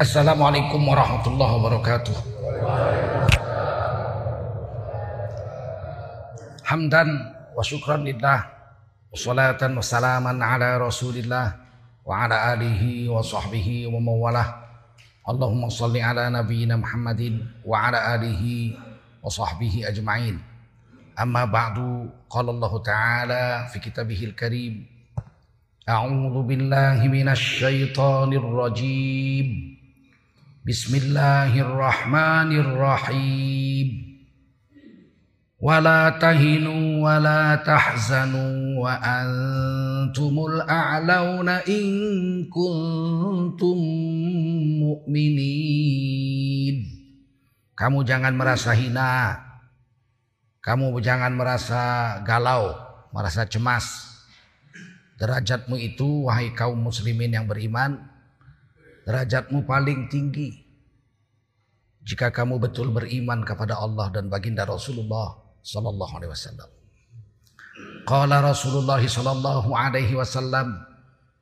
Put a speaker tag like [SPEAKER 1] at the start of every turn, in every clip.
[SPEAKER 1] Assalamualaikum warahmatullahi wabarakatuh. Hamdan wa syukran lillah wa salatan wa salaman ala rasulillah wa ala alihi wa sahbihi wa mawalah. Allahumma salli ala nabiyyina Muhammadin wa ala alihi wa sahbihi ajma'in. Amma ba'du qala Allah Ta'ala fi kitabihil karim A'udzu billahi minasy syaithanir rajim بسم الله الرحمن الرحيم ولا تهنوا ولا تحزنوا وأنتم الأعلون إن كنتم مؤمنين Kamu jangan merasa hina Kamu jangan merasa galau Merasa cemas Derajatmu itu wahai kaum muslimin yang beriman derajatmu paling tinggi. Jika kamu betul beriman kepada Allah dan baginda Rasulullah sallallahu alaihi wasallam. Qala Rasulullah sallallahu alaihi wasallam,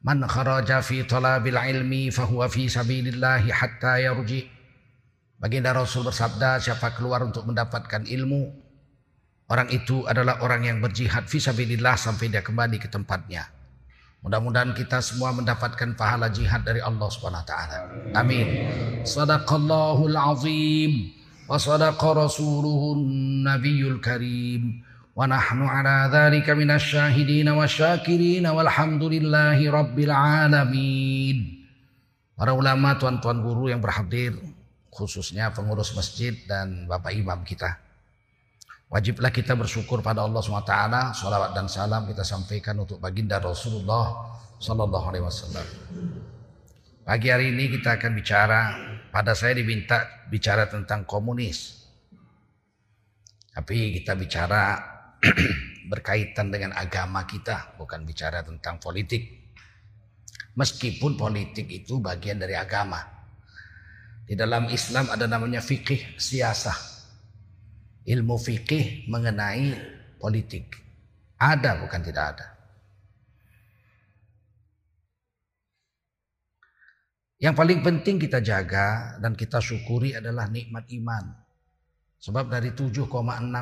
[SPEAKER 1] "Man kharaja fi talabil ilmi fahuwa fi sabilillah hatta yarji." Baginda Rasul bersabda, siapa keluar untuk mendapatkan ilmu, orang itu adalah orang yang berjihad fi sabilillah sampai dia kembali ke tempatnya. Mudah-mudahan kita semua mendapatkan pahala jihad dari Allah Subhanahu wa taala. Amin. Sadaqallahul azim wa sadaqa rasuluhun nabiyul karim wa nahnu ala dzalika minasyahidin wasyakirin walhamdulillahi rabbil alamin. Para ulama, tuan-tuan guru yang berhadir, khususnya pengurus masjid dan Bapak Imam kita. Wajiblah kita bersyukur pada Allah SWT. Salawat dan salam kita sampaikan untuk baginda Rasulullah Sallallahu Alaihi Wasallam. Pagi hari ini kita akan bicara. Pada saya diminta bicara tentang komunis. Tapi kita bicara berkaitan dengan agama kita, bukan bicara tentang politik. Meskipun politik itu bagian dari agama. Di dalam Islam ada namanya fikih siasah ilmu fikih mengenai politik. Ada bukan tidak ada. Yang paling penting kita jaga dan kita syukuri adalah nikmat iman. Sebab dari 7,6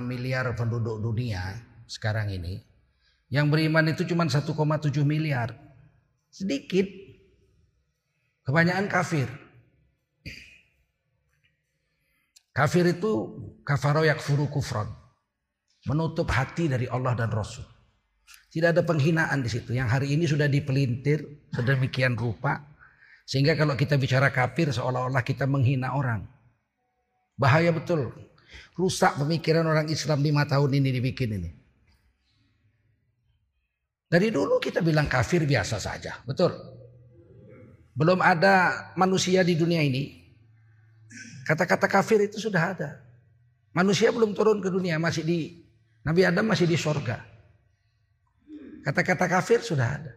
[SPEAKER 1] miliar penduduk dunia sekarang ini, yang beriman itu cuma 1,7 miliar. Sedikit. Kebanyakan kafir. Kafir itu kafaro yakfuru kufron. Menutup hati dari Allah dan Rasul. Tidak ada penghinaan di situ. Yang hari ini sudah dipelintir sedemikian rupa. Sehingga kalau kita bicara kafir seolah-olah kita menghina orang. Bahaya betul. Rusak pemikiran orang Islam lima tahun ini dibikin ini. Dari dulu kita bilang kafir biasa saja. Betul. Belum ada manusia di dunia ini Kata-kata kafir itu sudah ada. Manusia belum turun ke dunia, masih di Nabi Adam masih di sorga. Kata-kata kafir sudah ada.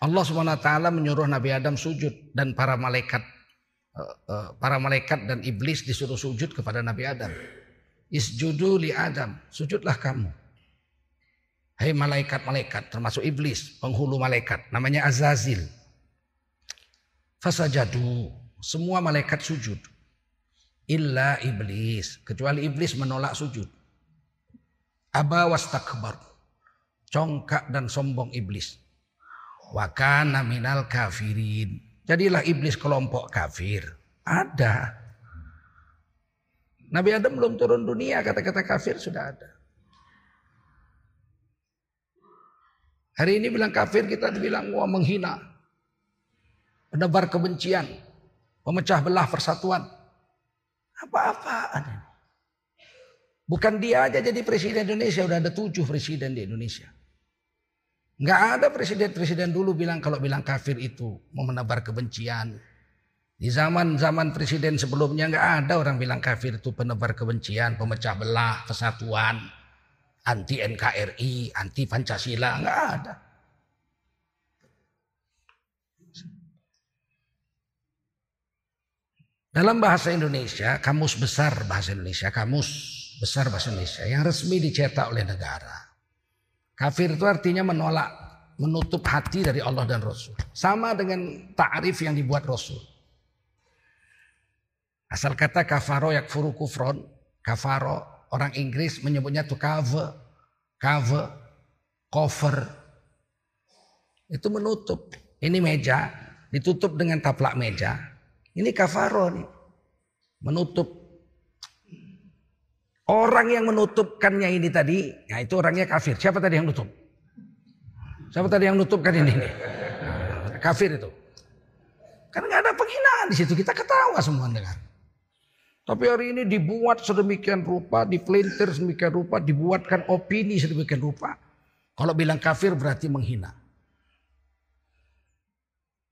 [SPEAKER 1] Allah swt menyuruh Nabi Adam sujud dan para malaikat eh, eh, para malaikat dan iblis disuruh sujud kepada Nabi Adam. Isjudu li Adam, sujudlah kamu. Hei malaikat-malaikat termasuk iblis, penghulu malaikat namanya Azazil. Fasajadu. Semua malaikat sujud. Illa iblis. Kecuali iblis menolak sujud. Aba wastakbar. Congkak dan sombong iblis. Wakana minal kafirin. Jadilah iblis kelompok kafir. Ada. Nabi Adam belum turun dunia, kata-kata kafir sudah ada. Hari ini bilang kafir, kita dibilang wah menghina penebar kebencian, pemecah belah persatuan. Apa-apaan ini? Bukan dia aja jadi presiden Indonesia, udah ada tujuh presiden di Indonesia. Nggak ada presiden-presiden dulu bilang kalau bilang kafir itu mau menebar kebencian. Di zaman-zaman presiden sebelumnya nggak ada orang bilang kafir itu penebar kebencian, pemecah belah, kesatuan, anti NKRI, anti Pancasila, nggak ada. Dalam bahasa Indonesia, kamus besar bahasa Indonesia, kamus besar bahasa Indonesia yang resmi dicetak oleh negara. Kafir itu artinya menolak menutup hati dari Allah dan Rasul. Sama dengan ta'rif yang dibuat Rasul. Asal kata kafaro yakfuru kufron, kafaro orang Inggris menyebutnya to cover, cover, cover. Itu menutup. Ini meja ditutup dengan taplak meja. Ini kafaro nih. Menutup. Orang yang menutupkannya ini tadi, ya itu orangnya kafir. Siapa tadi yang nutup? Siapa tadi yang nutupkan ini? Kafir itu. Karena nggak ada penghinaan di situ. Kita ketawa semua dengar. Tapi hari ini dibuat sedemikian rupa, dipelintir sedemikian rupa, dibuatkan opini sedemikian rupa. Kalau bilang kafir berarti menghina.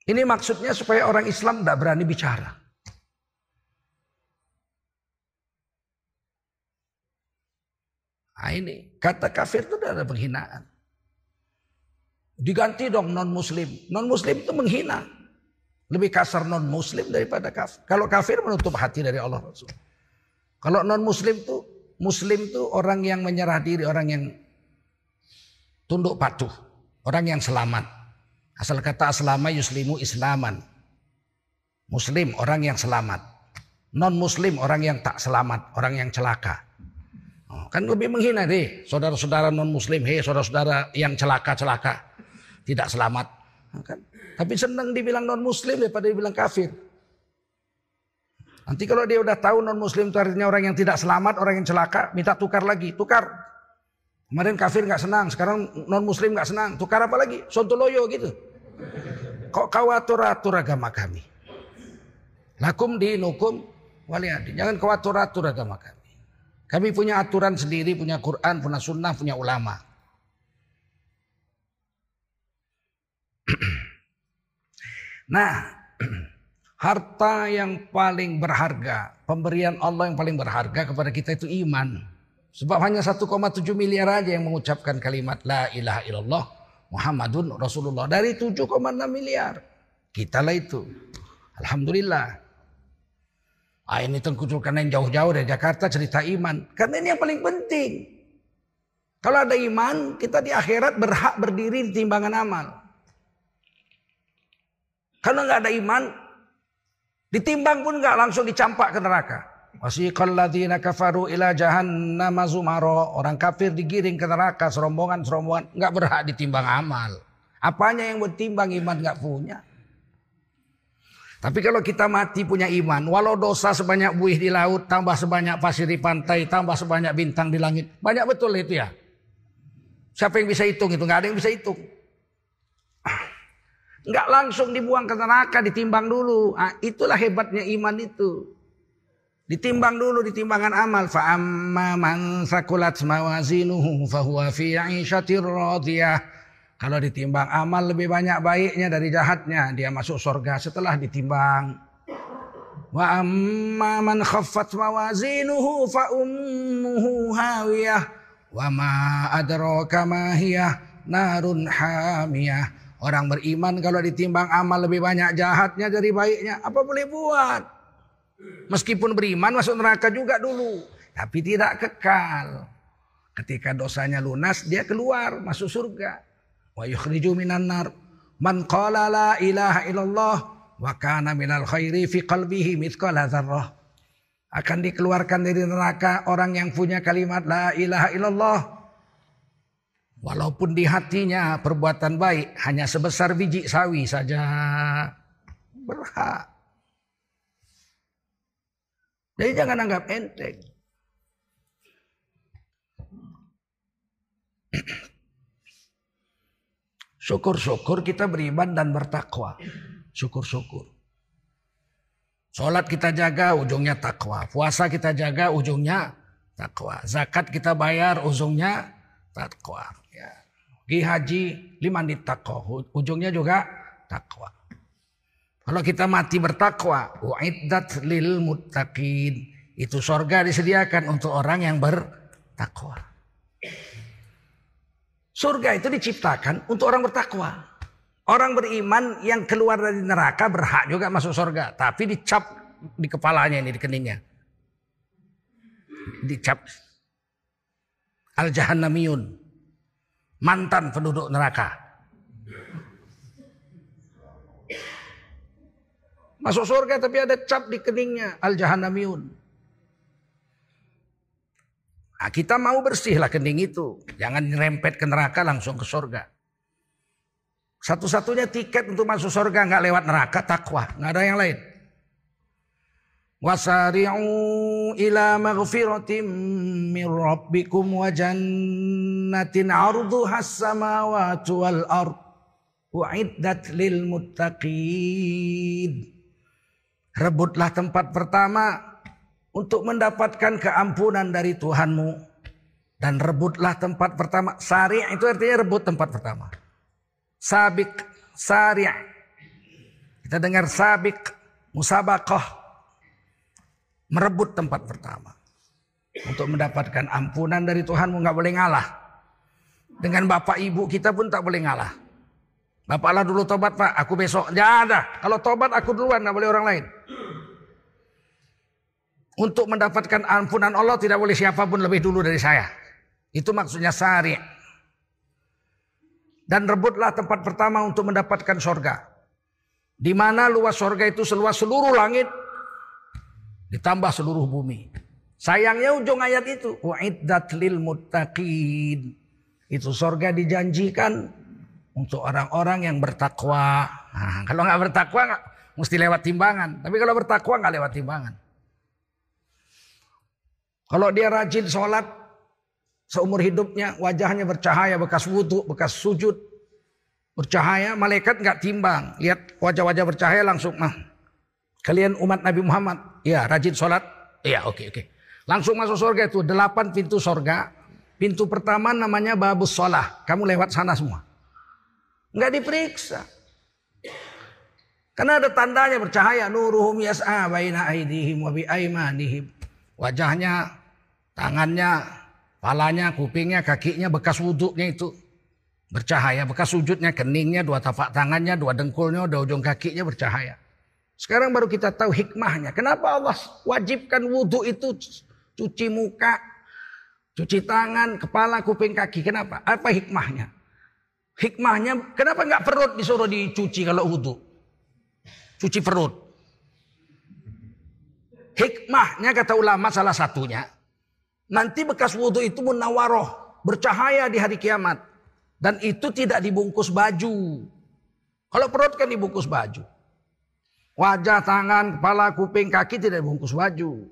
[SPEAKER 1] Ini maksudnya supaya orang Islam tidak berani bicara. Nah ini kata kafir itu tidak ada penghinaan. Diganti dong non muslim. Non muslim itu menghina. Lebih kasar non muslim daripada kafir. Kalau kafir menutup hati dari Allah Rasul. Kalau non muslim tuh muslim tuh orang yang menyerah diri, orang yang tunduk patuh, orang yang selamat. Asal kata aslama yuslimu islaman. Muslim orang yang selamat. Non muslim orang yang tak selamat, orang yang celaka. Oh, kan lebih menghina deh saudara-saudara non muslim, hei saudara-saudara yang celaka-celaka, tidak selamat. Kan? Tapi senang dibilang non muslim daripada dibilang kafir. Nanti kalau dia udah tahu non muslim itu artinya orang yang tidak selamat, orang yang celaka, minta tukar lagi, tukar. Kemarin kafir nggak senang, sekarang non muslim nggak senang, tukar apa lagi? Sontoloyo gitu. Kok kau atur-atur agama kami? Lakum dinukum waliadi. Jangan kau atur-atur agama kami. Kami punya aturan sendiri, punya Quran, punya sunnah, punya ulama. Nah, harta yang paling berharga, pemberian Allah yang paling berharga kepada kita itu iman. Sebab hanya 1,7 miliar aja yang mengucapkan kalimat la ilaha illallah Muhammadun Rasulullah dari 7,6 miliar. Kita lah itu. Alhamdulillah. Ah, ini tengkuculkan yang jauh-jauh dari Jakarta cerita iman. Karena ini yang paling penting. Kalau ada iman, kita di akhirat berhak berdiri di timbangan amal. Karena nggak ada iman, ditimbang pun nggak langsung dicampak ke neraka. Wasiqal ladzina kafaru ila jahannam zumara. Orang kafir digiring ke neraka serombongan-serombongan nggak berhak ditimbang amal. Apanya yang bertimbang iman nggak punya. Tapi kalau kita mati punya iman, walau dosa sebanyak buih di laut, tambah sebanyak pasir di pantai, tambah sebanyak bintang di langit, banyak betul itu ya. Siapa yang bisa hitung itu? Nggak ada yang bisa hitung. Nggak langsung dibuang ke neraka, ditimbang dulu. Nah, itulah hebatnya iman itu. Ditimbang dulu ditimbangan amal. Fa amma man sakulat mawazinuhu fahuwa fi 'ishatir radiyah. Kalau ditimbang amal lebih banyak baiknya dari jahatnya, dia masuk surga setelah ditimbang. Wa amma man khaffat mawazinuhu fa ummuhu hawiyah. Wa ma adraka ma hiya narun hamiyah. Orang beriman kalau ditimbang amal lebih banyak jahatnya dari baiknya. Apa boleh buat? Meskipun beriman masuk neraka juga dulu. Tapi tidak kekal. Ketika dosanya lunas dia keluar masuk surga. Wa yukhriju minan nar. Man qala la ilaha illallah. Wa kana minal khairi fi qalbihi mithqala dzarrah. Akan dikeluarkan dari neraka orang yang punya kalimat la ilaha illallah Walaupun di hatinya perbuatan baik hanya sebesar biji sawi saja berhak. Jadi jangan anggap enteng. Syukur-syukur kita beriman dan bertakwa. Syukur-syukur. Sholat kita jaga ujungnya takwa. Puasa kita jaga ujungnya takwa. Zakat kita bayar ujungnya takwa. Gi haji lima di takwa. Ujungnya juga takwa. Kalau kita mati bertakwa, wa'iddat lil muttaqin. Itu sorga disediakan untuk orang yang bertakwa. Surga itu diciptakan untuk orang bertakwa. Orang beriman yang keluar dari neraka berhak juga masuk surga. Tapi dicap di kepalanya ini, di keningnya. Dicap. Al-Jahannamiyun mantan penduduk neraka. Masuk surga tapi ada cap di keningnya. Al-Jahannamiyun. Nah, kita mau bersihlah kening itu. Jangan nyerempet ke neraka langsung ke surga. Satu-satunya tiket untuk masuk surga nggak lewat neraka takwa, nggak ada yang lain. Wasari'u ila maghfiratim min rabbikum wa jannatin arduhas samawati wal ard uiddat lil muttaqin. Rebutlah tempat pertama untuk mendapatkan keampunan dari Tuhanmu dan rebutlah tempat pertama. Sari' itu artinya rebut tempat pertama. Sabik, sari' kita dengar sabik, musabaqah merebut tempat pertama. Untuk mendapatkan ampunan dari Tuhanmu nggak boleh ngalah. Dengan bapak ibu kita pun tak boleh ngalah. Bapak lah dulu tobat pak, aku besok. Ya ada. Kalau tobat aku duluan, nggak boleh orang lain. Untuk mendapatkan ampunan Allah tidak boleh siapa pun lebih dulu dari saya. Itu maksudnya sari. Dan rebutlah tempat pertama untuk mendapatkan sorga. Di mana luas sorga itu seluas seluruh langit Ditambah seluruh bumi. Sayangnya ujung ayat itu. Wa'iddat lil muttaqin. Itu sorga dijanjikan untuk orang-orang yang bertakwa. Nah, kalau nggak bertakwa nggak mesti lewat timbangan. Tapi kalau bertakwa nggak lewat timbangan. Kalau dia rajin sholat seumur hidupnya wajahnya bercahaya bekas wudhu, bekas sujud bercahaya, malaikat nggak timbang. Lihat wajah-wajah bercahaya langsung, nah Kalian umat Nabi Muhammad, ya rajin sholat, ya oke okay, oke. Okay. Langsung masuk surga itu delapan pintu surga. Pintu pertama namanya babus sholah. Kamu lewat sana semua. Nggak diperiksa. Karena ada tandanya bercahaya. Nuruhum yas'a baina aidihim wa bi'aimanihim. Wajahnya, tangannya, palanya, kupingnya, kakinya, bekas wuduknya itu. Bercahaya. Bekas sujudnya, keningnya, dua tapak tangannya, dua dengkulnya, dua ujung kakinya bercahaya. Sekarang baru kita tahu hikmahnya. Kenapa Allah wajibkan wudhu itu cuci muka, cuci tangan, kepala, kuping, kaki. Kenapa? Apa hikmahnya? Hikmahnya kenapa nggak perut disuruh dicuci kalau wudhu? Cuci perut. Hikmahnya kata ulama salah satunya. Nanti bekas wudhu itu munawaroh. Bercahaya di hari kiamat. Dan itu tidak dibungkus baju. Kalau perut kan dibungkus baju. Wajah, tangan, kepala, kuping, kaki tidak dibungkus baju.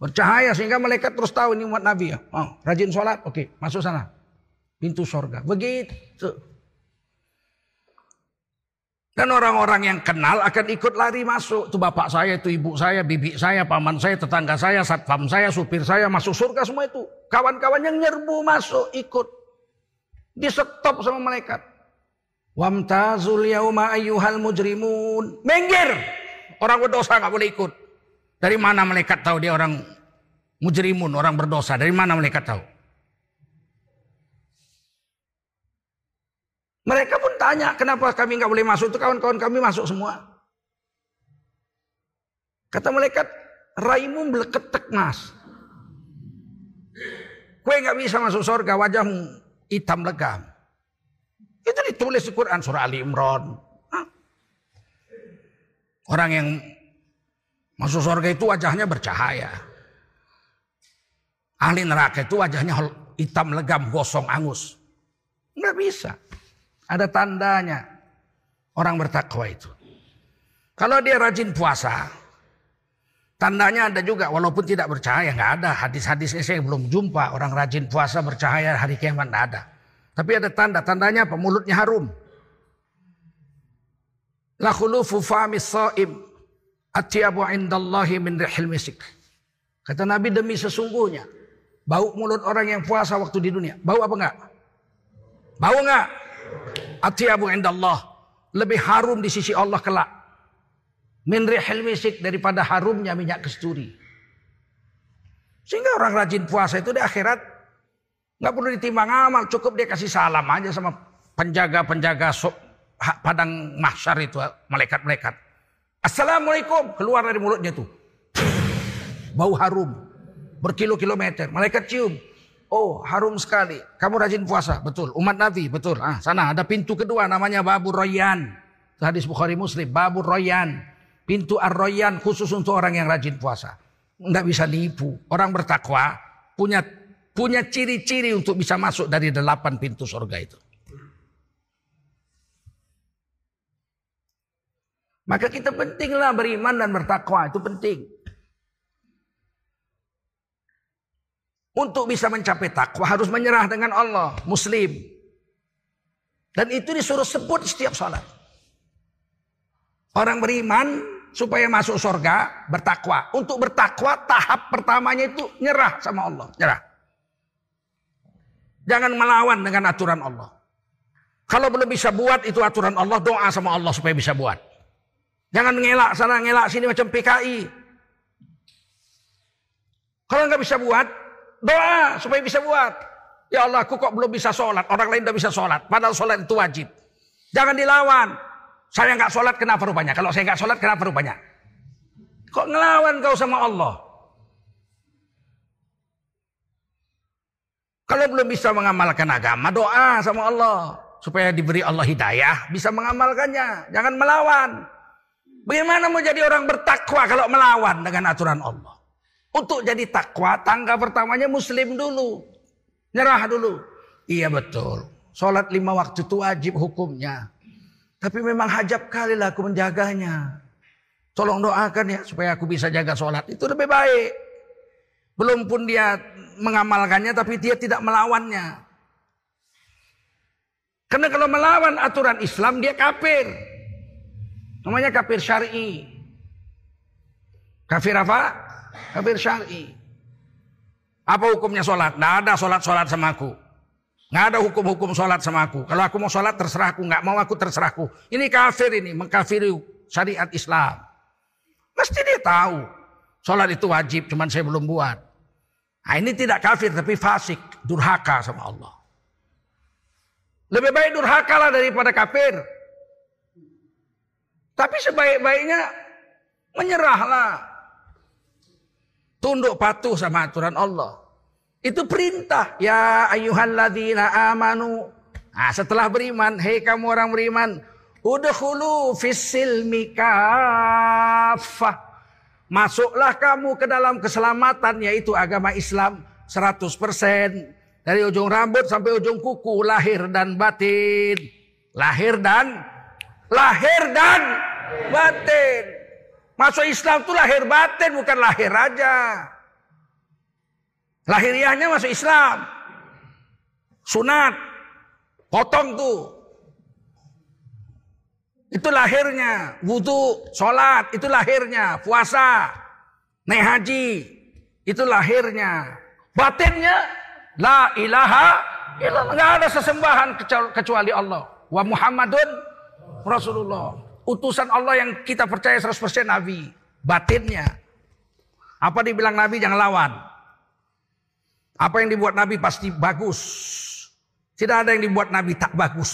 [SPEAKER 1] Bercahaya sehingga malaikat terus tahu ini umat Nabi ya. Oh, rajin sholat, oke, masuk sana. Pintu sorga. Begitu. Dan orang-orang yang kenal akan ikut lari masuk. Itu bapak saya, itu ibu saya, bibi saya, paman saya, tetangga saya, satpam saya, supir saya, masuk surga semua itu. Kawan-kawan yang nyerbu masuk, ikut. Di stop sama malaikat. Wamtazul yauma ayyuhal mujrimun. Minggir. Orang berdosa nggak boleh ikut. Dari mana malaikat tahu dia orang mujrimun, orang berdosa? Dari mana malaikat tahu? Mereka pun tanya, kenapa kami nggak boleh masuk? Itu kawan-kawan kami masuk semua. Kata malaikat, raimu meleketek mas. Kue nggak bisa masuk surga, wajahmu hitam legam. Itu ditulis di Quran surah Ali Imran. Orang yang masuk surga itu wajahnya bercahaya. Ahli neraka itu wajahnya hitam legam, gosong, angus. Enggak bisa. Ada tandanya orang bertakwa itu. Kalau dia rajin puasa, tandanya ada juga walaupun tidak bercahaya nggak ada hadis-hadisnya saya belum jumpa orang rajin puasa bercahaya hari kiamat nggak ada. Tapi ada tanda, tandanya apa? Mulutnya harum. La khulufu famis saim atyabu indallahi min rihil misik. Kata Nabi demi sesungguhnya bau mulut orang yang puasa waktu di dunia. Bau apa enggak? Bau enggak? Atyabu indallah. Lebih harum di sisi Allah kelak. Min rihil misik daripada harumnya minyak kesturi. Sehingga orang rajin puasa itu di akhirat Nggak perlu ditimbang amal, cukup dia kasih salam aja sama penjaga-penjaga padang mahsyar itu, malaikat-malaikat. Assalamualaikum, keluar dari mulutnya tuh. Bau harum, berkilo-kilometer. Malaikat cium, oh harum sekali. Kamu rajin puasa, betul. Umat Nabi, betul. Ah, sana ada pintu kedua namanya Babur Royan. Hadis Bukhari Muslim, Babur Royan. Pintu Ar-Royan khusus untuk orang yang rajin puasa. Nggak bisa nipu. Orang bertakwa punya punya ciri-ciri untuk bisa masuk dari delapan pintu surga itu. Maka kita pentinglah beriman dan bertakwa, itu penting. Untuk bisa mencapai takwa harus menyerah dengan Allah, muslim. Dan itu disuruh sebut setiap salat. Orang beriman supaya masuk surga bertakwa. Untuk bertakwa tahap pertamanya itu nyerah sama Allah, nyerah. Jangan melawan dengan aturan Allah. Kalau belum bisa buat itu aturan Allah, doa sama Allah supaya bisa buat. Jangan ngelak sana ngelak sini macam PKI. Kalau nggak bisa buat, doa supaya bisa buat. Ya Allah, aku kok belum bisa sholat. Orang lain udah bisa sholat. Padahal sholat itu wajib. Jangan dilawan. Saya nggak sholat, kenapa rupanya? Kalau saya nggak sholat, kenapa rupanya? Kok ngelawan kau sama Allah? Kalau belum bisa mengamalkan agama, doa sama Allah. Supaya diberi Allah hidayah, bisa mengamalkannya. Jangan melawan. Bagaimana mau jadi orang bertakwa kalau melawan dengan aturan Allah? Untuk jadi takwa, tangga pertamanya muslim dulu. Nyerah dulu. Iya betul. Sholat lima waktu itu wajib hukumnya. Tapi memang hajab kali lah aku menjaganya. Tolong doakan ya supaya aku bisa jaga sholat. Itu lebih baik. Belum pun dia mengamalkannya tapi dia tidak melawannya. Karena kalau melawan aturan Islam dia kafir. Namanya kafir syar'i. Kafir apa? Kafir syar'i. Apa hukumnya sholat? Nggak ada sholat-sholat sama aku. Nggak ada hukum-hukum sholat sama aku. Kalau aku mau sholat terserah aku. Nggak mau aku terserah aku. Ini kafir ini. Mengkafiri syariat Islam. Mesti dia tahu. Sholat itu wajib. Cuman saya belum buat. Nah ini tidak kafir tapi fasik. Durhaka sama Allah. Lebih baik durhaka lah daripada kafir. Tapi sebaik-baiknya menyerahlah. Tunduk patuh sama aturan Allah. Itu perintah. Ya ayuhalladzina amanu. Nah, setelah beriman, hei kamu orang beriman, udkhulu fissilmi kafah. Masuklah kamu ke dalam keselamatan yaitu agama Islam 100%. Dari ujung rambut sampai ujung kuku, lahir dan batin. Lahir dan lahir dan batin. Masuk Islam itu lahir batin bukan lahir aja. Lahiriahnya masuk Islam. Sunat. Potong tuh. Itu lahirnya. Wudhu, sholat, itu lahirnya. Puasa, naik haji, itu lahirnya. Batinnya, la ilaha illallah. Ada sesembahan kecuali Allah. Wa Muhammadun Rasulullah. Utusan Allah yang kita percaya 100% Nabi. Batinnya. Apa dibilang Nabi jangan lawan. Apa yang dibuat Nabi pasti bagus. Tidak ada yang dibuat Nabi tak bagus.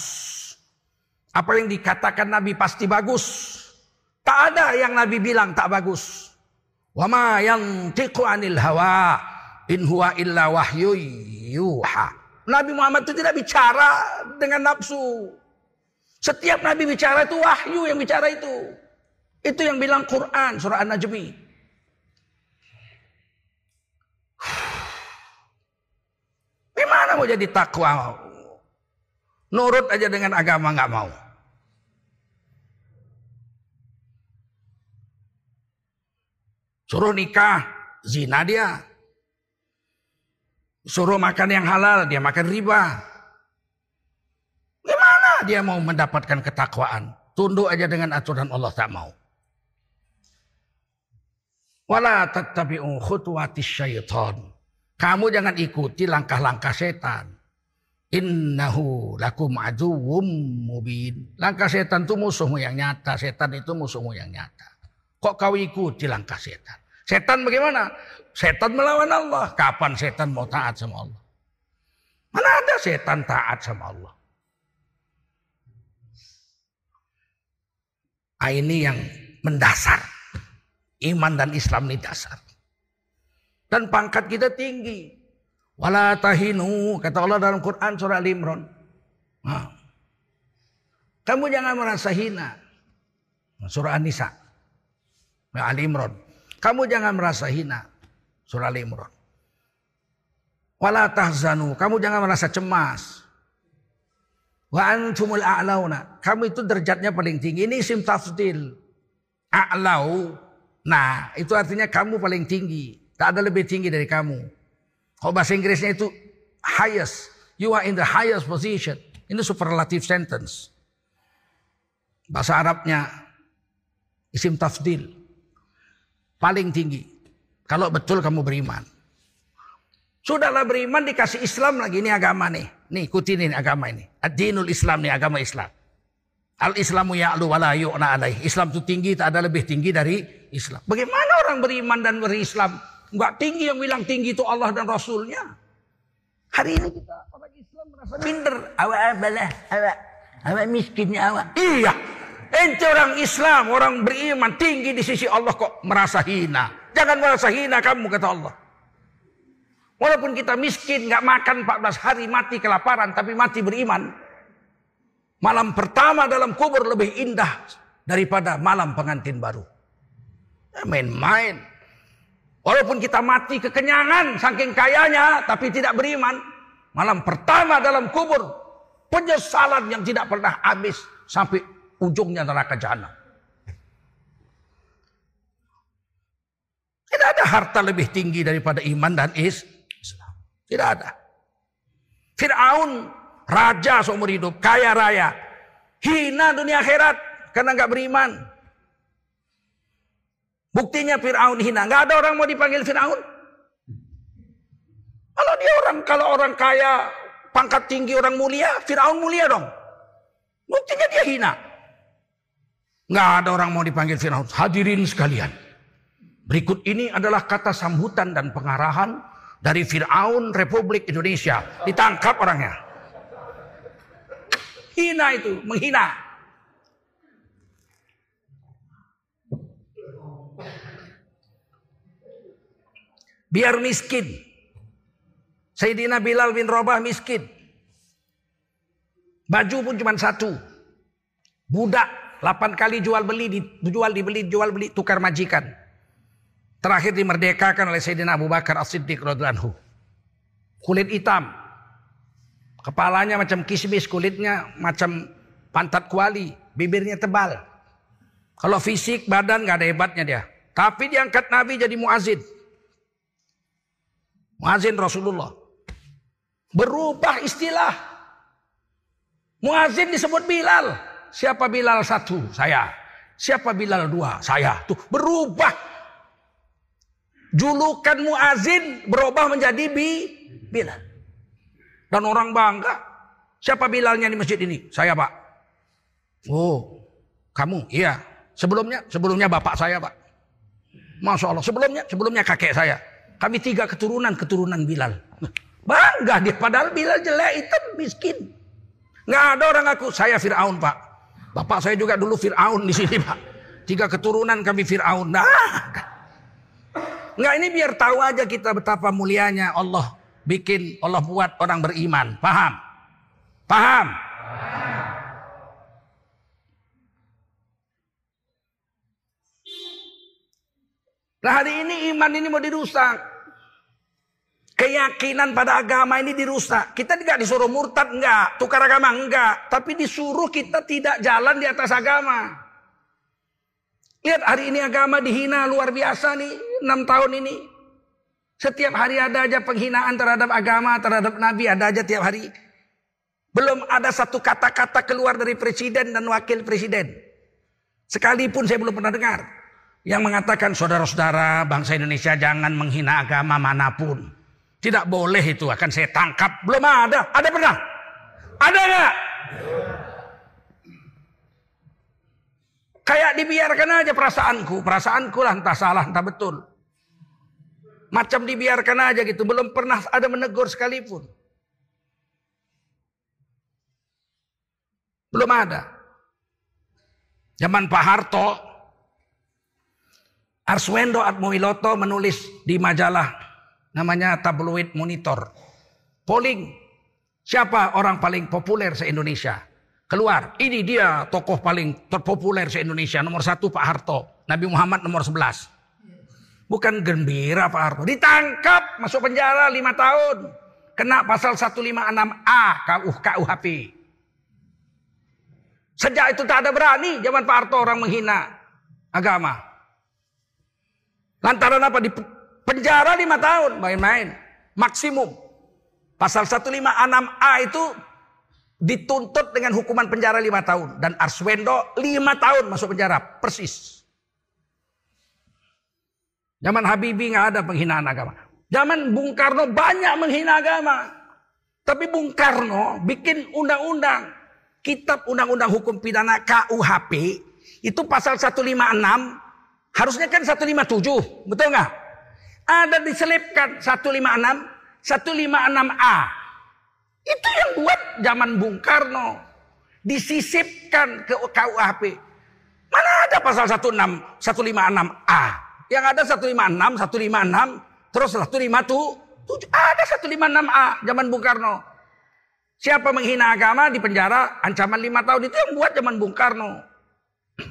[SPEAKER 1] Apa yang dikatakan Nabi pasti bagus. Tak ada yang Nabi bilang tak bagus. Wama yang tiku anil hawa in huwa illa wahyu yuha. Nabi Muhammad itu tidak bicara dengan nafsu. Setiap Nabi bicara itu wahyu yang bicara itu. Itu yang bilang Quran surah An-Najmi. Gimana mau jadi takwa? Nurut aja dengan agama nggak mau. Suruh nikah, zina dia. Suruh makan yang halal, dia makan riba dia mau mendapatkan ketakwaan? Tunduk aja dengan aturan Allah tak mau. Wala tattabi'u khutuwati syaitan. Kamu jangan ikuti langkah-langkah setan. Innahu lakum aduwwum mubin. Langkah setan itu musuhmu yang nyata. Setan itu musuhmu yang nyata. Kok kau ikuti langkah setan? Setan bagaimana? Setan melawan Allah. Kapan setan mau taat sama Allah? Mana ada setan taat sama Allah? Nah, ini yang mendasar. Iman dan Islam ini dasar. Dan pangkat kita tinggi. Wala tahinu, kata Allah dalam Quran surah Al-Imran. Kamu jangan merasa hina. Surah An-Nisa. Ali Imran. Kamu jangan merasa hina. Surah Ali Imran. Wala tahzanu. Kamu jangan merasa cemas. Wa antumul a'launa. Kamu itu derajatnya paling tinggi. Ini isim tafdil. A'lau. Nah, itu artinya kamu paling tinggi. Tak ada lebih tinggi dari kamu. Kalau bahasa Inggrisnya itu highest. You are in the highest position. Ini superlative sentence. Bahasa Arabnya isim tafdil. Paling tinggi. Kalau betul kamu beriman. Sudahlah beriman dikasih Islam lagi. Ini agama nih. Nih ikutin ini agama ini. Ad-dinul Islam nih agama Islam. Al-Islamu ya'lu wa la yu'na alaih. Islam itu tinggi, tak ada lebih tinggi dari Islam. Bagaimana orang beriman dan berislam? Enggak tinggi yang bilang tinggi itu Allah dan Rasulnya. Hari ini kita orang Islam merasa minder. Awak abalah, awak. Awak miskinnya awak. Iya. Ente orang Islam, orang beriman tinggi di sisi Allah kok merasa hina. Jangan merasa hina kamu kata Allah. Walaupun kita miskin, nggak makan 14 hari, mati kelaparan, tapi mati beriman. Malam pertama dalam kubur lebih indah daripada malam pengantin baru. Main-main. Walaupun kita mati kekenyangan saking kayanya tapi tidak beriman. Malam pertama dalam kubur penyesalan yang tidak pernah habis sampai ujungnya neraka jahanam. Tidak ada harta lebih tinggi daripada iman dan Islam. Tidak ada. Fir'aun raja seumur hidup, kaya raya. Hina dunia akhirat karena nggak beriman. Buktinya Fir'aun hina. Nggak ada orang mau dipanggil Fir'aun. Kalau dia orang, kalau orang kaya, pangkat tinggi, orang mulia, Fir'aun mulia dong. Buktinya dia hina. Nggak ada orang mau dipanggil Fir'aun. Hadirin sekalian. Berikut ini adalah kata sambutan dan pengarahan dari Fir'aun Republik Indonesia. Ditangkap orangnya. Hina itu, menghina. Biar miskin. Sayyidina Bilal bin Rabah miskin. Baju pun cuma satu. Budak. Delapan kali jual beli, dijual dibeli, jual beli, tukar majikan. Terakhir dimerdekakan oleh Sayyidina Abu Bakar As-Siddiq radhiyallahu Kulit hitam. Kepalanya macam kismis, kulitnya macam pantat kuali, bibirnya tebal. Kalau fisik badan nggak ada hebatnya dia. Tapi diangkat Nabi jadi muazin. Muazin Rasulullah. Berubah istilah. Muazin disebut Bilal. Siapa Bilal satu? Saya. Siapa Bilal dua? Saya. Tuh berubah. Julukan Muazin berubah menjadi Bi Bilal. Dan orang bangga. Siapa Bilalnya di masjid ini? Saya pak. Oh, kamu? Iya. Sebelumnya, sebelumnya bapak saya pak. Masya Allah. Sebelumnya, sebelumnya kakek saya. Kami tiga keturunan, keturunan Bilal. Bangga dia, padahal Bilal jelek, hitam, miskin. Nggak ada orang aku, saya Fir'aun pak. Bapak saya juga dulu Fir'aun di sini pak. Tiga keturunan kami Fir'aun. Nah, nggak ini biar tahu aja kita betapa mulianya Allah bikin, Allah buat orang beriman. Paham? Paham? Nah hari ini iman ini mau dirusak. Keyakinan pada agama ini dirusak. Kita tidak disuruh murtad, enggak. Tukar agama, enggak. Tapi disuruh kita tidak jalan di atas agama. Lihat hari ini agama dihina luar biasa nih. enam tahun ini. Setiap hari ada aja penghinaan terhadap agama, terhadap nabi. Ada aja tiap hari. Belum ada satu kata-kata keluar dari presiden dan wakil presiden. Sekalipun saya belum pernah dengar yang mengatakan saudara-saudara bangsa Indonesia jangan menghina agama mana pun. Tidak boleh itu akan saya tangkap. Belum ada. Ada pernah? Ada nggak? Kayak dibiarkan aja perasaanku. Perasaanku lah entah salah entah betul. Macam dibiarkan aja gitu. Belum pernah ada menegur sekalipun. Belum ada. Zaman Pak Harto Arswendo Atmowiloto menulis di majalah namanya Tabloid Monitor. Polling siapa orang paling populer se-Indonesia? Keluar, ini dia tokoh paling terpopuler se-Indonesia. Nomor satu Pak Harto. Nabi Muhammad nomor 11. Bukan gembira Pak Harto. Ditangkap, masuk penjara 5 tahun. Kena pasal 156A KU, KUHP. Sejak itu tak ada berani zaman Pak Harto orang menghina agama. Lantaran apa? Di penjara 5 tahun, main-main. Maksimum. Pasal 156A itu dituntut dengan hukuman penjara 5 tahun. Dan Arswendo 5 tahun masuk penjara. Persis. Zaman Habibie nggak ada penghinaan agama. Zaman Bung Karno banyak menghina agama. Tapi Bung Karno bikin undang-undang. Kitab Undang-Undang Hukum Pidana KUHP. Itu pasal 156. Harusnya kan 157. Betul nggak? Ada diselipkan 156. 156A. Itu yang buat zaman Bung Karno. Disisipkan ke KUHP. Mana ada pasal 16, 156A. Yang ada 156, 156, terus 157. Ada 156A zaman Bung Karno. Siapa menghina agama di penjara ancaman 5 tahun itu yang buat zaman Bung Karno.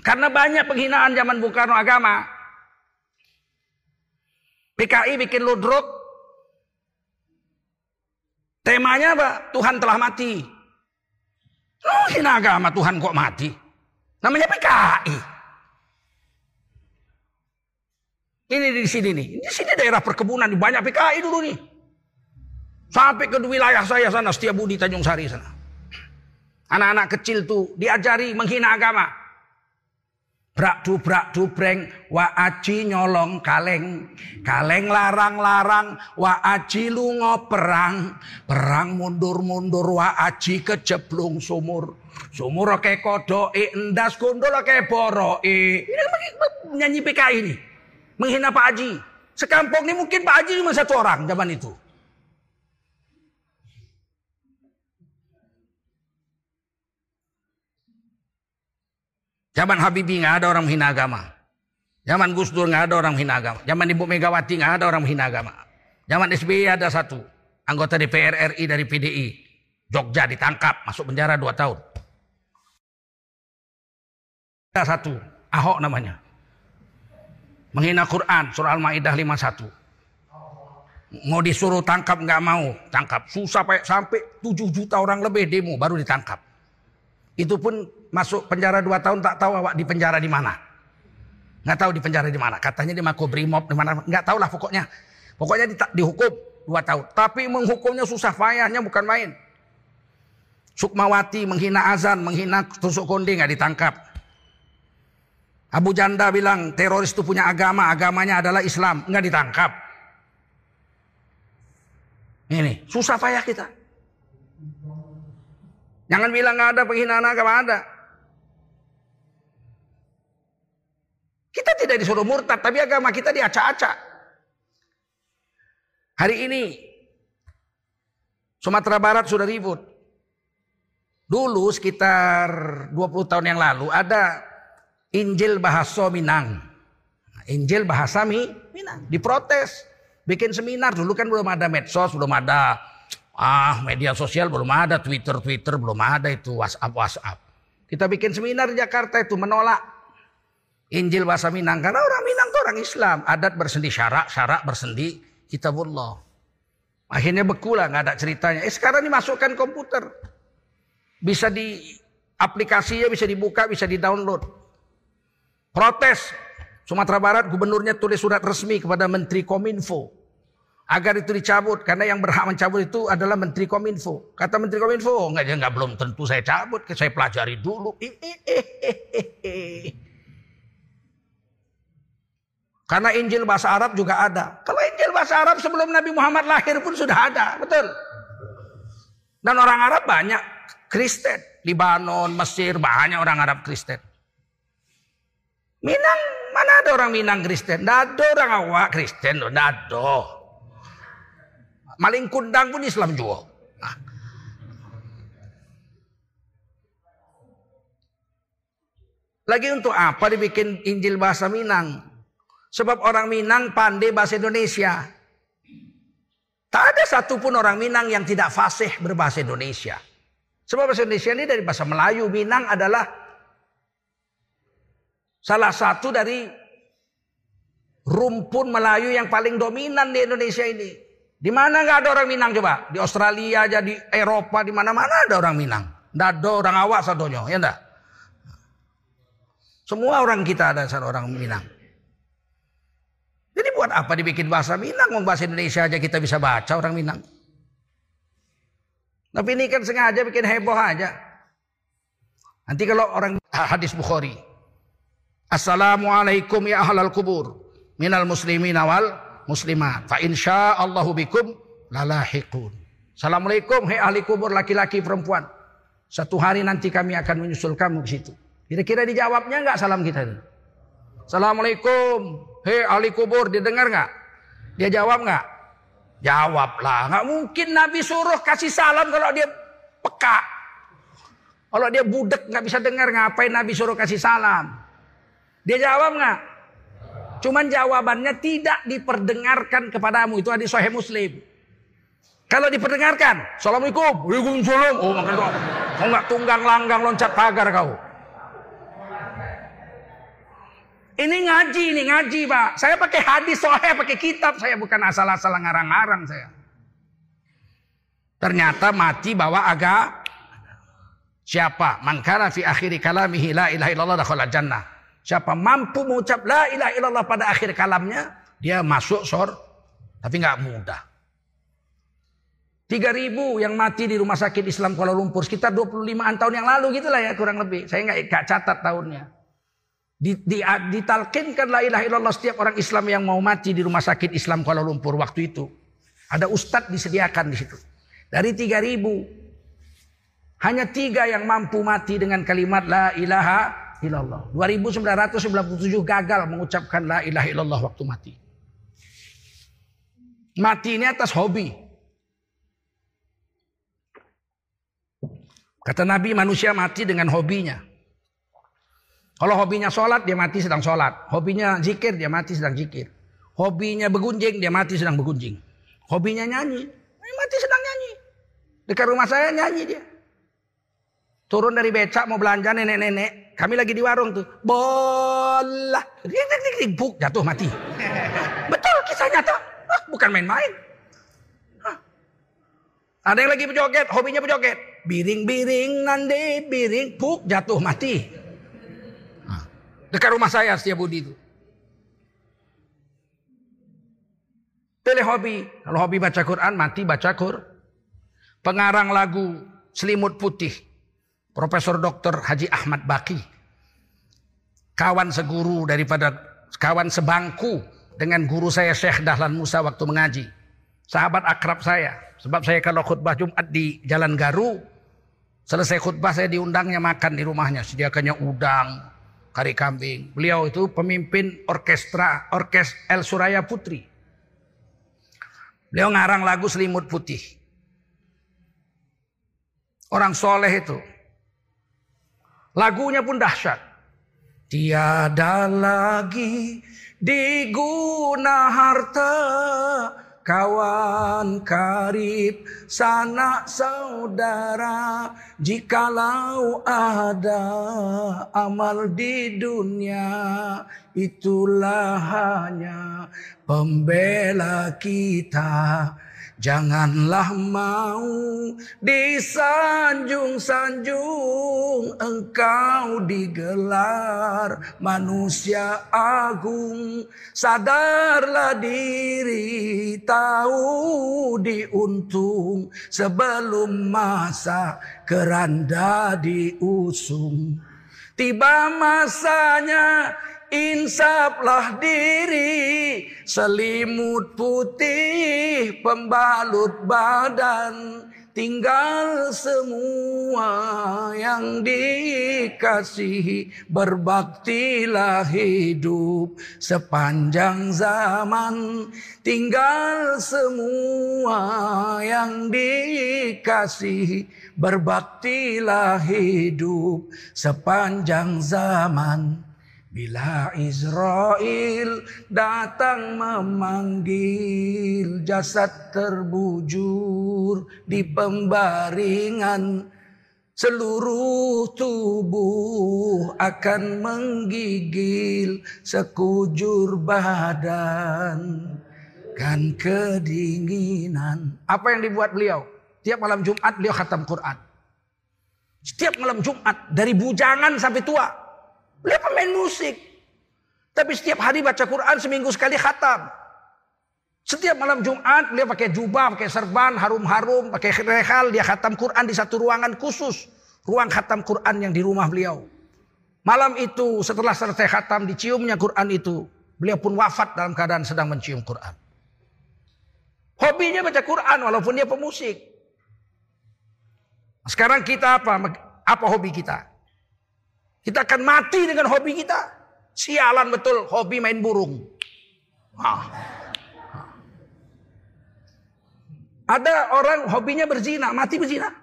[SPEAKER 1] Karena banyak penghinaan zaman Bung Karno agama. PKI bikin ludruk. Temanya apa? Tuhan telah mati. Oh, hina agama Tuhan kok mati. Namanya PKI. Ini di sini nih. Di sini daerah perkebunan, banyak PKI dulu nih. Sampai ke wilayah saya sana, Budi Tanjung Sari sana. Anak-anak kecil tuh diajari menghina agama. Brak du brak du breng. Wa aji nyolong kaleng. Kaleng larang larang wa aji lungo perang. Perang mundur mundur wa aji kejeblung sumur. Sumur ke kodo e endas gondol ke boro e ini nyanyi PKI ini? Menghina Pak Haji. Sekampung ini mungkin Pak Haji cuma satu orang zaman itu. Zaman Habibie nggak ada orang menghina agama. Zaman Gus Dur nggak ada orang menghina agama. Zaman Ibu Megawati nggak ada orang menghina agama. Zaman SBY ada satu anggota DPR RI dari PDI. Jogja ditangkap, masuk penjara dua tahun. Ada satu, Ahok namanya. Menghina Quran, surah Al-Maidah 51. Mau disuruh tangkap nggak mau, tangkap. Susah sampai 7 juta orang lebih demo baru ditangkap. Itu pun masuk penjara 2 tahun tak tahu awak di penjara di mana. Nggak tahu di penjara di mana. Katanya di Makobrimob di mana. Nggak tahu lah pokoknya. Pokoknya di, dihukum 2 tahun. Tapi menghukumnya susah payahnya bukan main. Sukmawati menghina azan, menghina tusuk konde nggak ditangkap. Abu Janda bilang teroris itu punya agama, agamanya adalah Islam, nggak ditangkap. Ini susah payah kita. Jangan bilang nggak ada penghinaan agama ada. Tidak disuruh murtad, tapi agama kita diacak-acak. Hari ini Sumatera Barat sudah ribut. Dulu sekitar 20 tahun yang lalu ada Injil bahasa Minang. Injil bahasa Mi, Minang. Diprotes. Bikin seminar. Dulu kan belum ada medsos, belum ada ah media sosial, belum ada Twitter, Twitter, belum ada itu WhatsApp, WhatsApp. Kita bikin seminar di Jakarta itu menolak Injil bahasa Minang. Karena orang Minang itu orang Islam. Adat bersendi syarak, syarak bersendi kitabullah. Akhirnya beku lah, nggak ada ceritanya. Eh sekarang dimasukkan komputer. Bisa di aplikasinya bisa dibuka, bisa di download. Protes Sumatera Barat gubernurnya tulis surat resmi kepada Menteri Kominfo agar itu dicabut karena yang berhak mencabut itu adalah Menteri Kominfo. Kata Menteri Kominfo, oh, enggak enggak belum tentu saya cabut, saya pelajari dulu. Karena Injil bahasa Arab juga ada. Kalau Injil bahasa Arab sebelum Nabi Muhammad lahir pun sudah ada, betul. Dan orang Arab banyak Kristen, Libanon, Mesir banyak orang Arab Kristen. Minang, mana ada orang Minang Kristen? Tidak ada orang awak Kristen, tidak ada. Maling kundang pun Islam juga. Nah. Lagi untuk apa dibikin Injil bahasa Minang? Sebab orang Minang pandai bahasa Indonesia. Tak ada satupun orang Minang yang tidak fasih berbahasa Indonesia. Sebab bahasa Indonesia ini dari bahasa Melayu. Minang adalah Salah satu dari rumpun Melayu yang paling dominan di Indonesia ini. Di mana nggak ada orang Minang coba? Di Australia aja, di Eropa, di mana-mana ada orang Minang. Nggak ada orang awak satunya, ya enggak? Semua orang kita ada orang Minang. Jadi buat apa dibikin bahasa Minang? Mau bahasa Indonesia aja kita bisa baca orang Minang. Tapi ini kan sengaja bikin heboh aja. Nanti kalau orang hadis Bukhari. Assalamualaikum ya ahlal kubur minal muslimin awal muslimat. Fa insya Allahu bikum lalahiqun. Assalamualaikum hei ahli kubur laki-laki perempuan. Satu hari nanti kami akan menyusul kamu ke situ. Kira-kira dijawabnya enggak salam kita ini? Assalamualaikum. Hei ahli kubur didengar enggak? Dia jawab enggak? Jawablah. Enggak mungkin Nabi suruh kasih salam kalau dia peka. Kalau dia budek nggak bisa dengar ngapain Nabi suruh kasih salam? Dia jawab nggak? Cuman jawabannya tidak diperdengarkan kepadamu. Itu hadis sahih Muslim. Kalau diperdengarkan, Assalamualaikum, Waalaikumsalam. Oh, makan doa. Kau nggak tunggang langgang loncat pagar kau. Ini ngaji, ini ngaji, Pak. Saya pakai hadis sahih, pakai kitab. Saya bukan asal-asal ngarang-ngarang saya. Ternyata mati bawa agak Siapa? Mangkara fi akhiri kalamihi la ilaha illallah dakhala jannah. Siapa mampu mengucap la ilaha illallah pada akhir kalamnya, dia masuk sor, tapi nggak mudah. 3000 yang mati di rumah sakit Islam Kuala Lumpur sekitar 25an tahun yang lalu gitulah ya kurang lebih. Saya nggak gak catat tahunnya. Di, di, ditalkinkan la ilaha illallah setiap orang Islam yang mau mati di rumah sakit Islam Kuala Lumpur waktu itu. Ada ustadz disediakan di situ. Dari 3000 hanya tiga yang mampu mati dengan kalimat la ilaha illallah. 2997 gagal mengucapkan la ilaha illallah waktu mati. Mati ini atas hobi. Kata Nabi manusia mati dengan hobinya. Kalau hobinya sholat dia mati sedang sholat. Hobinya zikir dia mati sedang zikir. Hobinya begunjing dia mati sedang begunjing. Hobinya nyanyi. Dia mati sedang nyanyi. Dekat rumah saya nyanyi dia. Turun dari becak mau belanja nenek-nenek. Kami lagi di warung tuh. Bola. Buk jatuh mati. Betul kisah nyata. Ah, bukan main-main. Ada yang lagi berjoget. Hobinya berjoget. Biring-biring nanti biring. Buk jatuh mati. Dekat rumah saya setiap budi itu. Pilih hobi. Kalau hobi baca Quran, mati baca Quran. Pengarang lagu Selimut Putih. Profesor Dr. Haji Ahmad Baki. Kawan seguru daripada kawan sebangku dengan guru saya Syekh Dahlan Musa waktu mengaji. Sahabat akrab saya. Sebab saya kalau khutbah Jumat di Jalan Garu. Selesai khutbah saya diundangnya makan di rumahnya. Sediakannya udang, kari kambing. Beliau itu pemimpin orkestra, orkes El Suraya Putri. Beliau ngarang lagu Selimut Putih. Orang soleh itu. Lagunya pun dahsyat. Tiada lagi diguna harta kawan karib sanak saudara jikalau ada amal di dunia itulah hanya pembela kita Janganlah mau disanjung-sanjung engkau digelar manusia agung. Sadarlah diri tahu diuntung sebelum masa keranda diusung. Tiba masanya Insaplah diri Selimut putih Pembalut badan Tinggal semua yang dikasihi Berbaktilah hidup sepanjang zaman Tinggal semua yang dikasihi Berbaktilah hidup sepanjang zaman Bila Israel datang memanggil jasad terbujur di pembaringan
[SPEAKER 2] Seluruh tubuh akan menggigil sekujur badan kan kedinginan. Apa yang dibuat beliau? Tiap malam Jumat beliau khatam Quran. Setiap malam Jumat dari bujangan sampai tua. Beliau pemain musik. Tapi setiap hari baca Quran seminggu sekali khatam. Setiap malam Jumat beliau pakai jubah, pakai serban, harum-harum, pakai rehal, dia khatam Quran di satu ruangan khusus. Ruang khatam Quran yang di rumah beliau. Malam itu setelah selesai khatam diciumnya Quran itu. Beliau pun wafat dalam keadaan sedang mencium Quran. Hobinya baca Quran walaupun dia pemusik. Sekarang kita apa? Apa hobi kita? Kita akan mati dengan hobi kita. Sialan betul hobi main burung. Ah. Ada orang hobinya berzina, mati berzina.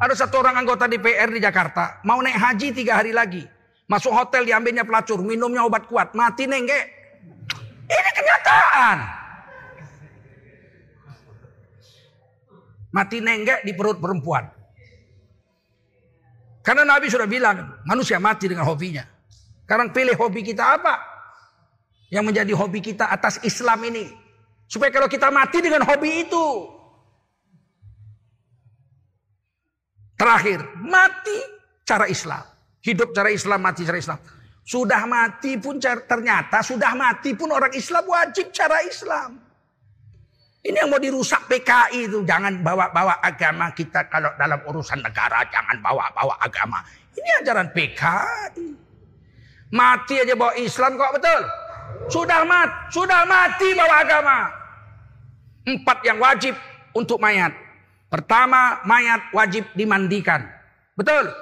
[SPEAKER 2] Ada satu orang anggota DPR di Jakarta, mau naik haji tiga hari lagi. Masuk hotel diambilnya pelacur, minumnya obat kuat, mati nengge. Ini kenyataan. Mati nengge di perut perempuan. Karena Nabi sudah bilang, manusia mati dengan hobinya. Sekarang pilih hobi kita apa? Yang menjadi hobi kita atas Islam ini. Supaya kalau kita mati dengan hobi itu. Terakhir, mati cara Islam. Hidup cara Islam, mati cara Islam. Sudah mati pun ternyata sudah mati pun orang Islam wajib cara Islam. Ini yang mau dirusak PKI itu. Jangan bawa-bawa agama kita kalau dalam urusan negara. Jangan bawa-bawa agama. Ini ajaran PKI. Mati aja bawa Islam kok betul. Sudah mati, sudah mati bawa agama. Empat yang wajib untuk mayat. Pertama, mayat wajib dimandikan. Betul?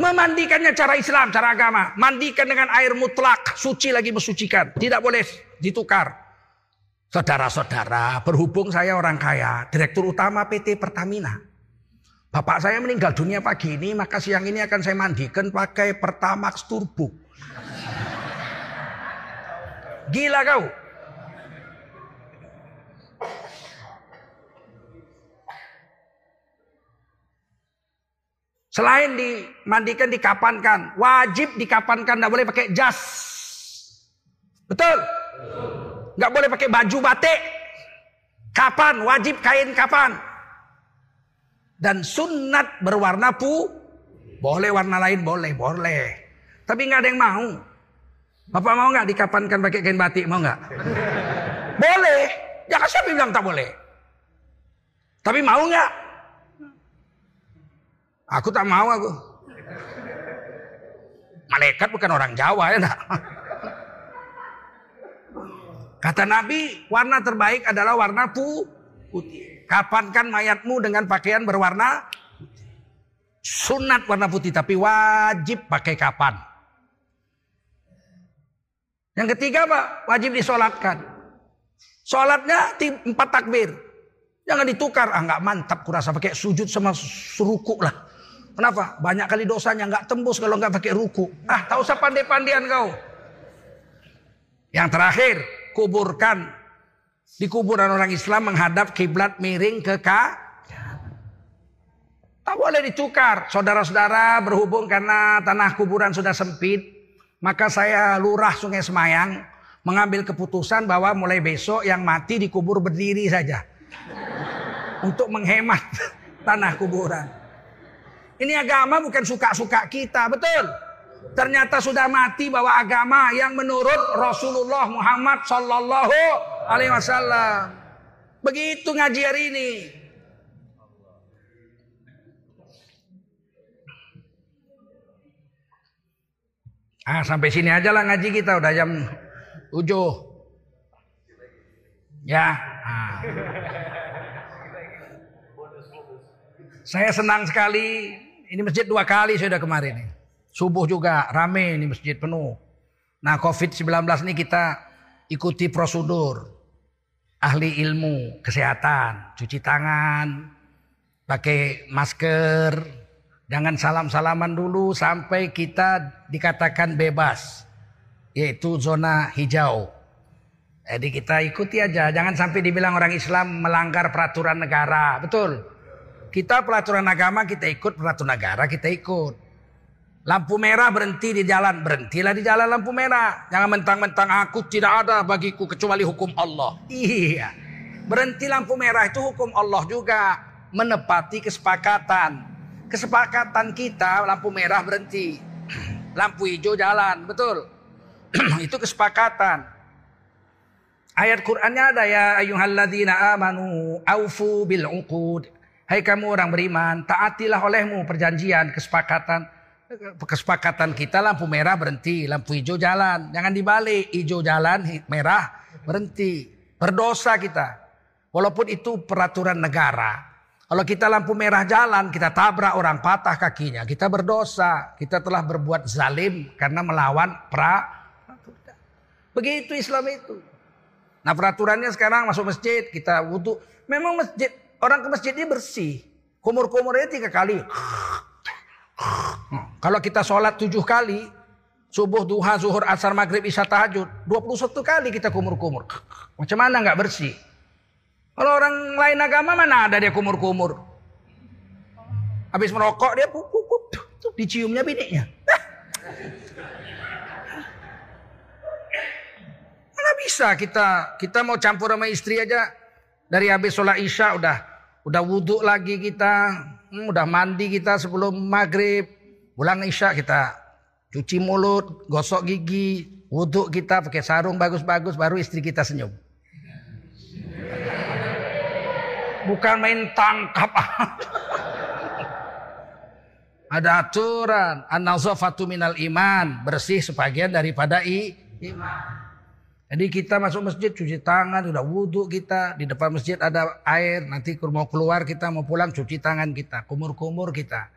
[SPEAKER 2] Memandikannya cara Islam, cara agama. Mandikan dengan air mutlak, suci lagi mensucikan. Tidak boleh ditukar. Saudara-saudara, berhubung saya orang kaya, direktur utama PT Pertamina. Bapak saya meninggal dunia pagi ini, maka siang ini akan saya mandikan pakai Pertamax Turbo. Gila kau. Selain dimandikan, dikapankan. Wajib dikapankan, tidak boleh pakai jas. Betul? Nggak boleh pakai baju batik. Kapan? Wajib kain kapan. Dan sunat berwarna pu. Boleh warna lain, boleh, boleh. Tapi nggak ada yang mau. Bapak mau nggak dikapankan pakai kain batik? Mau nggak? boleh. Jangan siapa bilang tak boleh. Tapi mau nggak? Aku tak mau aku. Malaikat bukan orang Jawa ya nak. Kata Nabi, warna terbaik adalah warna putih. Kapankan mayatmu dengan pakaian berwarna Sunat warna putih, tapi wajib pakai kapan. Yang ketiga Pak, wajib disolatkan. Sholatnya empat takbir. Jangan ditukar, ah nggak mantap kurasa pakai sujud sama suruku lah. Kenapa? Banyak kali dosanya nggak tembus kalau nggak pakai ruku. Ah, tahu usah pandai-pandian kau. Yang terakhir, kuburkan di kuburan orang Islam menghadap kiblat miring ke ka. Tak boleh ditukar. Saudara-saudara berhubung karena tanah kuburan sudah sempit. Maka saya lurah sungai Semayang. Mengambil keputusan bahwa mulai besok yang mati dikubur berdiri saja. Untuk menghemat tanah kuburan. Ini agama bukan suka-suka kita, betul? Ternyata sudah mati bahwa agama yang menurut Rasulullah Muhammad Sallallahu Alaihi Wasallam. Begitu ngaji hari ini. Ah, sampai sini aja lah ngaji kita udah jam 7. Ya. Ah. Saya senang sekali. Ini masjid dua kali sudah kemarin. Subuh juga rame ini masjid penuh. Nah COVID-19 ini kita ikuti prosedur. Ahli ilmu kesehatan, cuci tangan, pakai masker, jangan salam-salaman dulu sampai kita dikatakan bebas. Yaitu zona hijau. Jadi kita ikuti aja, jangan sampai dibilang orang Islam melanggar peraturan negara. Betul? Kita peraturan agama kita ikut, peraturan negara kita ikut. Lampu merah berhenti di jalan, berhentilah di jalan lampu merah. Jangan mentang-mentang aku tidak ada bagiku kecuali hukum Allah. Iya. Berhenti lampu merah itu hukum Allah juga. Menepati kesepakatan. Kesepakatan kita lampu merah berhenti. Lampu hijau jalan, betul. itu kesepakatan. Ayat Qur'annya ada ya ayyuhalladzina amanu aufu bil uqud. Hai kamu orang beriman, taatilah olehmu perjanjian, kesepakatan kesepakatan kita lampu merah berhenti, lampu hijau jalan. Jangan dibalik, hijau jalan, merah berhenti. Berdosa kita. Walaupun itu peraturan negara. Kalau kita lampu merah jalan, kita tabrak orang patah kakinya. Kita berdosa. Kita telah berbuat zalim karena melawan pra. Begitu Islam itu. Nah peraturannya sekarang masuk masjid, kita wudhu. Memang masjid, orang ke masjid ini bersih. Kumur-kumurnya tiga kali. Kalau kita sholat tujuh kali, subuh, duha, zuhur, asar, maghrib, isya, tahajud, 21 kali kita kumur-kumur. Macam mana nggak bersih? Kalau orang lain agama mana ada dia kumur-kumur? Habis merokok dia pup, pup, pup, diciumnya biniknya. Mana bisa kita kita mau campur sama istri aja dari habis sholat isya udah udah wudhu lagi kita Hmm, udah mandi kita sebelum maghrib. Pulang isya kita cuci mulut, gosok gigi, wudhu kita pakai sarung bagus-bagus, baru istri kita senyum. Bukan main tangkap. Ada aturan. An-nazafatu minal iman. Bersih sebagian daripada iman. Jadi kita masuk masjid cuci tangan, udah wudhu kita. Di depan masjid ada air, nanti mau keluar kita mau pulang cuci tangan kita, kumur-kumur kita.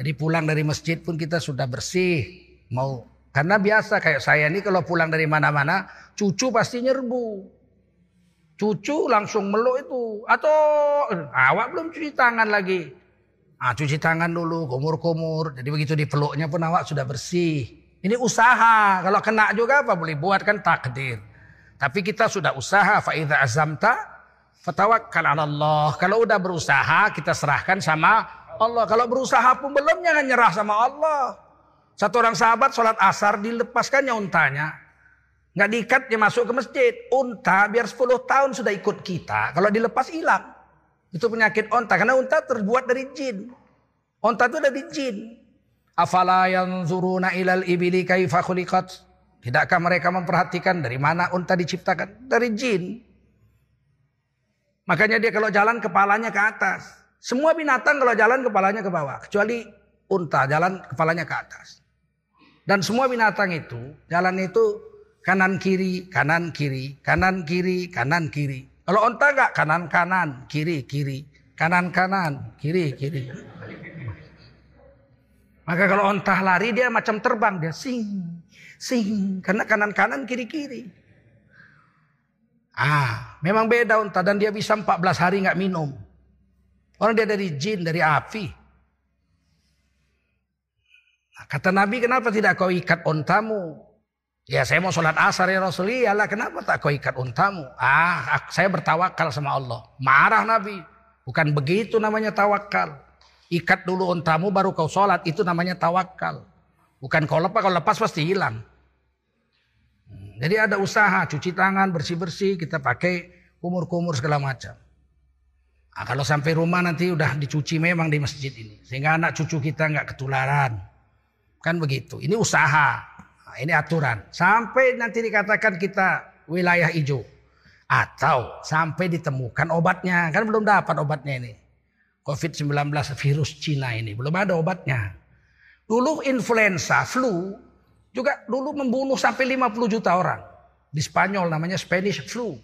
[SPEAKER 2] Jadi pulang dari masjid pun kita sudah bersih. Mau karena biasa kayak saya ini kalau pulang dari mana-mana, cucu pasti nyerbu. Cucu langsung meluk itu. Atau awak belum cuci tangan lagi. Ah, cuci tangan dulu, kumur-kumur. Jadi begitu dipeluknya pun awak sudah bersih. Ini usaha. Kalau kena juga apa boleh buat kan takdir. Tapi kita sudah usaha faida azamta fatawakkal Allah. Kalau udah berusaha kita serahkan sama Allah. Kalau berusaha pun belum jangan nyerah sama Allah. Satu orang sahabat sholat asar dilepaskannya untanya. Nggak diikat dia masuk ke masjid. Unta biar 10 tahun sudah ikut kita. Kalau dilepas hilang. Itu penyakit unta. Karena unta terbuat dari jin. Unta itu dari jin. Afala yanzuruna ilal ibili kaifa khuliqat. Tidakkah mereka memperhatikan dari mana unta diciptakan? Dari jin. Makanya dia kalau jalan kepalanya ke atas. Semua binatang kalau jalan kepalanya ke bawah. Kecuali unta jalan kepalanya ke atas. Dan semua binatang itu jalan itu kanan kiri, kanan kiri, kanan kiri, kanan kiri. Kalau unta enggak kanan kanan, kiri kiri, kanan kanan, kiri kiri. Maka kalau unta lari dia macam terbang dia sing Sing, karena kanan-kanan kiri-kiri. Ah, memang beda unta dan dia bisa 14 hari nggak minum. Orang dia dari jin, dari api. Nah, kata Nabi, kenapa tidak kau ikat untamu? Ya saya mau sholat asar ya Rasulullah. Ya kenapa tak kau ikat untamu? Ah, saya bertawakal sama Allah. Marah Nabi. Bukan begitu namanya tawakal. Ikat dulu untamu baru kau sholat. Itu namanya tawakal. Bukan kau lepas, kalau lepas pasti hilang. Jadi ada usaha cuci tangan bersih-bersih kita pakai kumur-kumur segala macam. Nah, kalau sampai rumah nanti udah dicuci memang di masjid ini sehingga anak cucu kita nggak ketularan. Kan begitu. Ini usaha. Nah, ini aturan. Sampai nanti dikatakan kita wilayah hijau atau sampai ditemukan obatnya. Kan belum dapat obatnya ini. Covid-19 virus Cina ini belum ada obatnya. Dulu influenza, flu juga dulu membunuh sampai 50 juta orang. Di Spanyol namanya Spanish flu.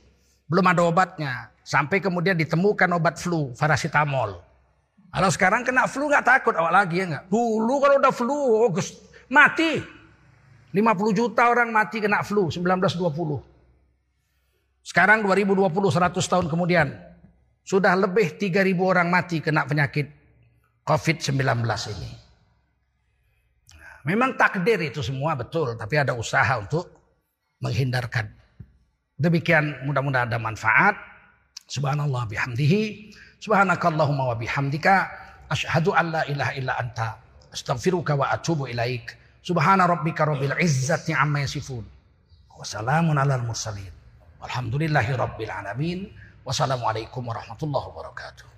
[SPEAKER 2] Belum ada obatnya. Sampai kemudian ditemukan obat flu, paracetamol. Kalau sekarang kena flu nggak takut awak lagi ya nggak? Dulu kalau udah flu, oh, mati. 50 juta orang mati kena flu 1920. Sekarang 2020 100 tahun kemudian sudah lebih 3000 orang mati kena penyakit COVID-19 ini. Memang takdir itu semua betul, tapi ada usaha untuk menghindarkan. Demikian mudah-mudahan ada manfaat. Subhanallah bihamdihi. Subhanakallahumma wa bihamdika asyhadu an la ilaha illa anta astaghfiruka wa atubu ilaik. Subhana rabbika rabbil izzati amma yasifun. Wassalamun alal mursalin. Walhamdulillahi rabbil alamin. Wassalamualaikum warahmatullahi wabarakatuh.